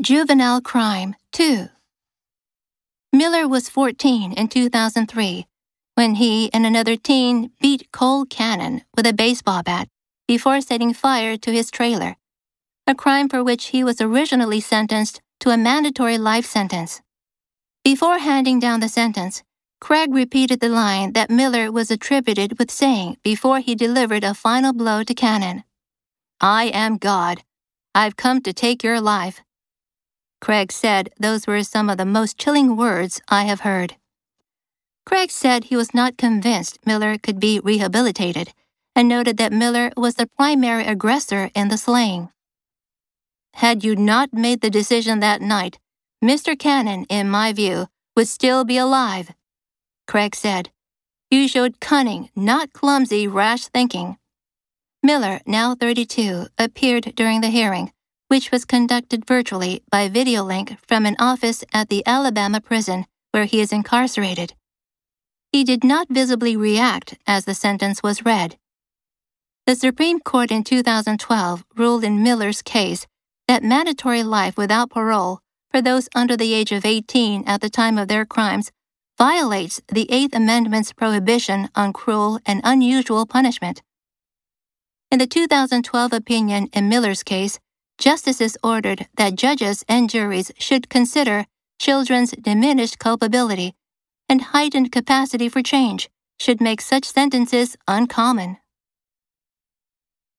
Juvenile Crime 2 Miller was 14 in 2003 when he and another teen beat Cole Cannon with a baseball bat before setting fire to his trailer, a crime for which he was originally sentenced to a mandatory life sentence. Before handing down the sentence, Craig repeated the line that Miller was attributed with saying before he delivered a final blow to Cannon I am God. I've come to take your life. Craig said those were some of the most chilling words I have heard. Craig said he was not convinced Miller could be rehabilitated and noted that Miller was the primary aggressor in the slaying. Had you not made the decision that night, Mr. Cannon, in my view, would still be alive. Craig said, You showed cunning, not clumsy, rash thinking. Miller, now 32, appeared during the hearing, which was conducted virtually by video link from an office at the Alabama prison where he is incarcerated. He did not visibly react as the sentence was read. The Supreme Court in 2012 ruled in Miller's case that mandatory life without parole for those under the age of 18 at the time of their crimes violates the Eighth Amendment's prohibition on cruel and unusual punishment. In the 2012 opinion in Miller's case, justices ordered that judges and juries should consider children's diminished culpability and heightened capacity for change should make such sentences uncommon.